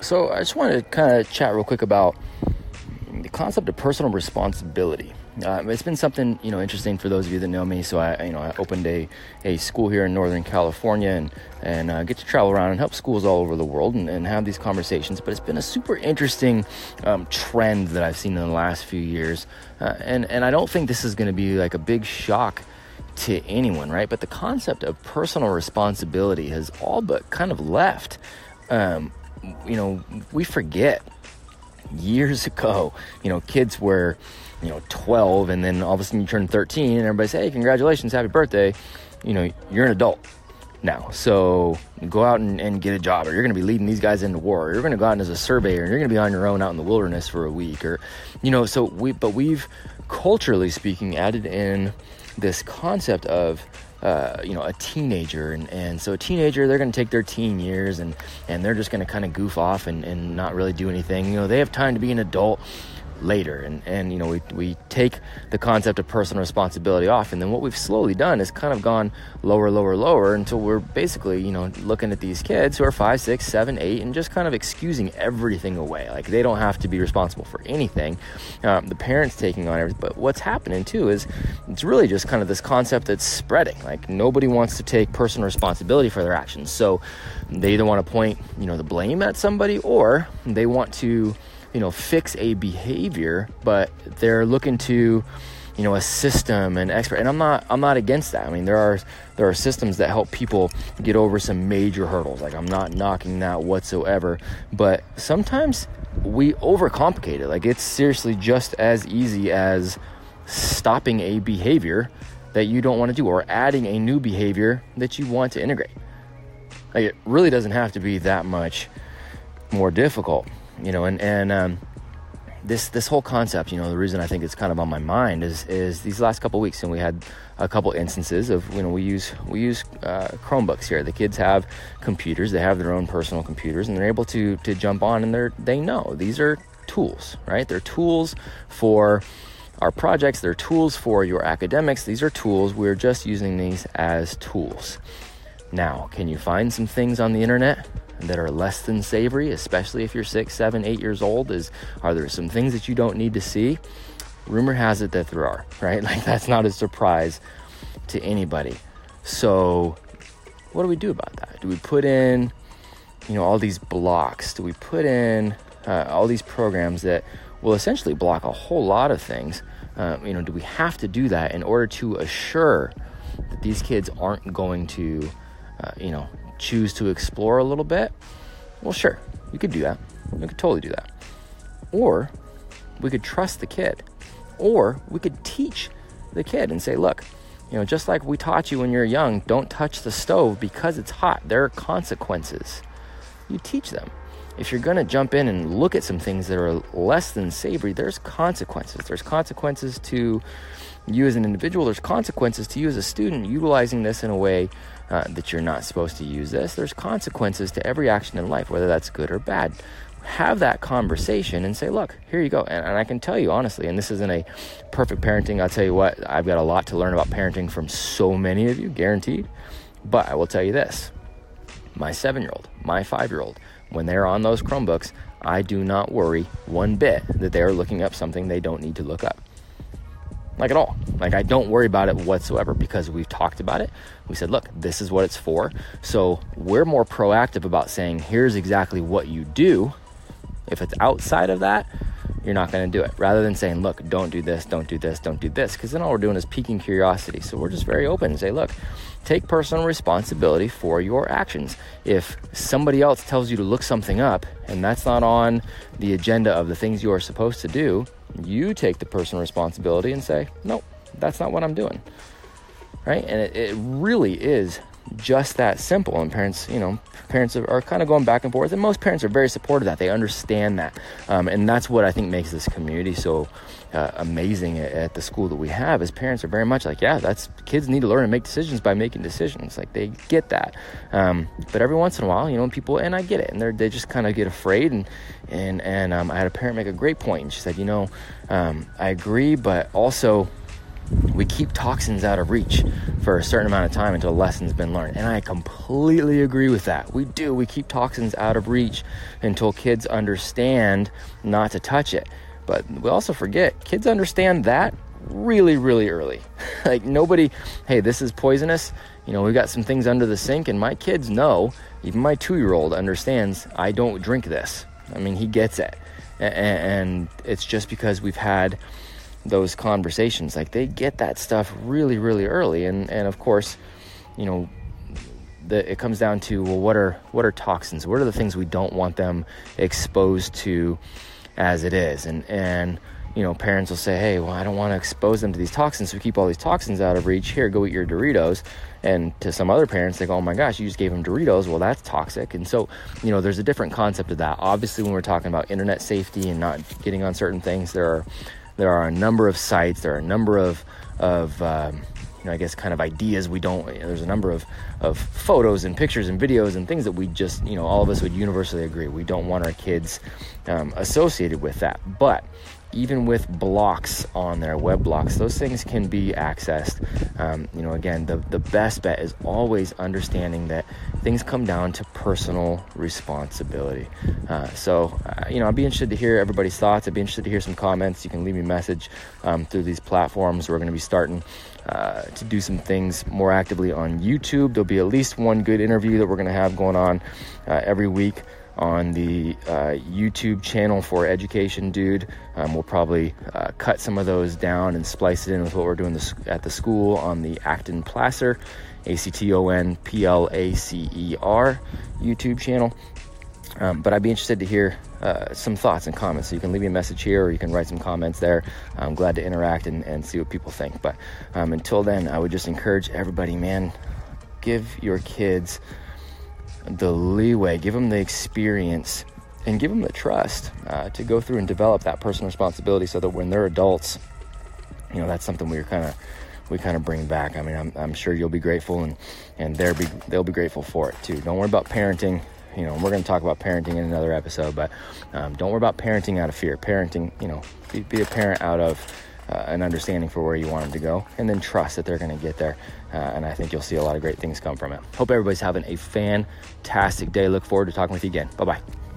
So I just wanted to kind of chat real quick about the concept of personal responsibility. Uh, it's been something you know interesting for those of you that know me. So I you know I opened a, a school here in Northern California and and uh, get to travel around and help schools all over the world and, and have these conversations. But it's been a super interesting um, trend that I've seen in the last few years, uh, and and I don't think this is going to be like a big shock to anyone, right? But the concept of personal responsibility has all but kind of left. Um, you know, we forget years ago, you know, kids were, you know, 12 and then all of a sudden you turn 13 and everybody say, hey, congratulations, happy birthday. You know, you're an adult now. So go out and, and get a job or you're going to be leading these guys into war. Or you're going to go out as a surveyor and you're going to be on your own out in the wilderness for a week or, you know, so we, but we've culturally speaking added in this concept of, uh, you know, a teenager. And, and so a teenager, they're going to take their teen years and, and they're just going to kind of goof off and, and not really do anything. You know, they have time to be an adult later. And and you know we, we take the concept of personal responsibility off. And then what we've slowly done is kind of gone lower lower lower until we're basically you know looking at these kids who are five six seven eight and just kind of excusing everything away. Like they don't have to be responsible for anything um, the parents taking on everything. But what's happening too is it's really just kind of this concept that's spreading. Like nobody wants to take personal responsibility for their actions. So they either want to point you know the blame at somebody or they want to you know fix a behavior but they're looking to you know a system and expert. And i'm not i'm not against that. I mean there are there are systems that help people get over some major hurdles. Like i'm not knocking that whatsoever. But sometimes we overcomplicate it. Like it's seriously just as easy as stopping a behavior that you don't want to do or adding a new behavior that you want to integrate. Like it really doesn't have to be that much more difficult you know, and and um, this this whole concept, you know, the reason I think it's kind of on my mind is is these last couple weeks, and we had a couple instances of you know we use we use uh, Chromebooks here. The kids have computers, they have their own personal computers, and they're able to to jump on, and they're they know these are tools, right? They're tools for our projects. They're tools for your academics. These are tools. We're just using these as tools. Now, can you find some things on the internet that are less than savory, especially if you're six, seven, eight years old? Is are there some things that you don't need to see? Rumor has it that there are, right? Like that's not a surprise to anybody. So, what do we do about that? Do we put in, you know, all these blocks? Do we put in uh, all these programs that will essentially block a whole lot of things? Uh, you know, do we have to do that in order to assure that these kids aren't going to, uh, you know, choose to explore a little bit, well, sure, you could do that. We could totally do that. Or we could trust the kid. Or we could teach the kid and say, look, you know, just like we taught you when you're young, don't touch the stove because it's hot. There are consequences. You teach them. If you're going to jump in and look at some things that are less than savory, there's consequences. There's consequences to you as an individual, there's consequences to you as a student utilizing this in a way uh, that you're not supposed to use this. There's consequences to every action in life, whether that's good or bad. Have that conversation and say, look, here you go. And, and I can tell you honestly, and this isn't a perfect parenting. I'll tell you what, I've got a lot to learn about parenting from so many of you, guaranteed. But I will tell you this my seven year old, my five year old, when they're on those Chromebooks, I do not worry one bit that they are looking up something they don't need to look up. Like at all. Like I don't worry about it whatsoever because we've talked about it. We said, look, this is what it's for. So we're more proactive about saying, here's exactly what you do. If it's outside of that, you're not going to do it. Rather than saying, look, don't do this, don't do this, don't do this. Because then all we're doing is piquing curiosity. So we're just very open and say, look, take personal responsibility for your actions. If somebody else tells you to look something up and that's not on the agenda of the things you are supposed to do, you take the personal responsibility and say, nope, that's not what I'm doing. Right? And it, it really is just that simple. And parents, you know, parents are, are, kind of going back and forth. And most parents are very supportive of that. They understand that. Um, and that's what I think makes this community so uh, amazing at, at, the school that we have is parents are very much like, yeah, that's kids need to learn to make decisions by making decisions. Like they get that. Um, but every once in a while, you know, people, and I get it. And they they just kind of get afraid. And, and, and um, I had a parent make a great point. And she said, you know, um, I agree, but also, we keep toxins out of reach for a certain amount of time until a lesson's been learned. And I completely agree with that. We do. We keep toxins out of reach until kids understand not to touch it. But we also forget kids understand that really, really early. like nobody, hey, this is poisonous. You know, we've got some things under the sink, and my kids know, even my two year old understands I don't drink this. I mean, he gets it. And it's just because we've had those conversations. Like they get that stuff really, really early. And, and of course, you know, the, it comes down to well, what are what are toxins? What are the things we don't want them exposed to as it is? And and you know, parents will say, hey, well, I don't want to expose them to these toxins, so we keep all these toxins out of reach. Here, go eat your Doritos. And to some other parents, they go, oh my gosh, you just gave them Doritos. Well, that's toxic. And so, you know, there's a different concept of that. Obviously, when we're talking about internet safety and not getting on certain things, there are there are a number of sites, there are a number of of um, you know, I guess kind of ideas we don't. You know, there's a number of of photos and pictures and videos and things that we just you know all of us would universally agree we don't want our kids um, associated with that. But even with blocks on their web blocks, those things can be accessed. Um, you know, again, the, the best bet is always understanding that things come down to personal responsibility. Uh, so, uh, you know, I'd be interested to hear everybody's thoughts. I'd be interested to hear some comments. You can leave me a message um, through these platforms. We're going to be starting uh, to do some things more actively on YouTube. There'll be at least one good interview that we're going to have going on uh, every week on the uh, YouTube channel for Education Dude. Um, we'll probably uh, cut some of those down and splice it in with what we're doing at the school on the Acton Placer, A C T O N P L A C E R YouTube channel. Um, but I'd be interested to hear uh, some thoughts and comments. So you can leave me a message here or you can write some comments there. I'm glad to interact and, and see what people think. But um, until then, I would just encourage everybody, man, give your kids the leeway, give them the experience, and give them the trust uh, to go through and develop that personal responsibility so that when they're adults, you know, that's something we're kind of we kind of bring back. I mean, I'm, I'm sure you'll be grateful and, and they'll be, they'll be grateful for it too. Don't worry about parenting. You know, we're going to talk about parenting in another episode, but um, don't worry about parenting out of fear. Parenting, you know, be, be a parent out of uh, an understanding for where you want them to go, and then trust that they're going to get there. Uh, and I think you'll see a lot of great things come from it. Hope everybody's having a fantastic day. Look forward to talking with you again. Bye bye.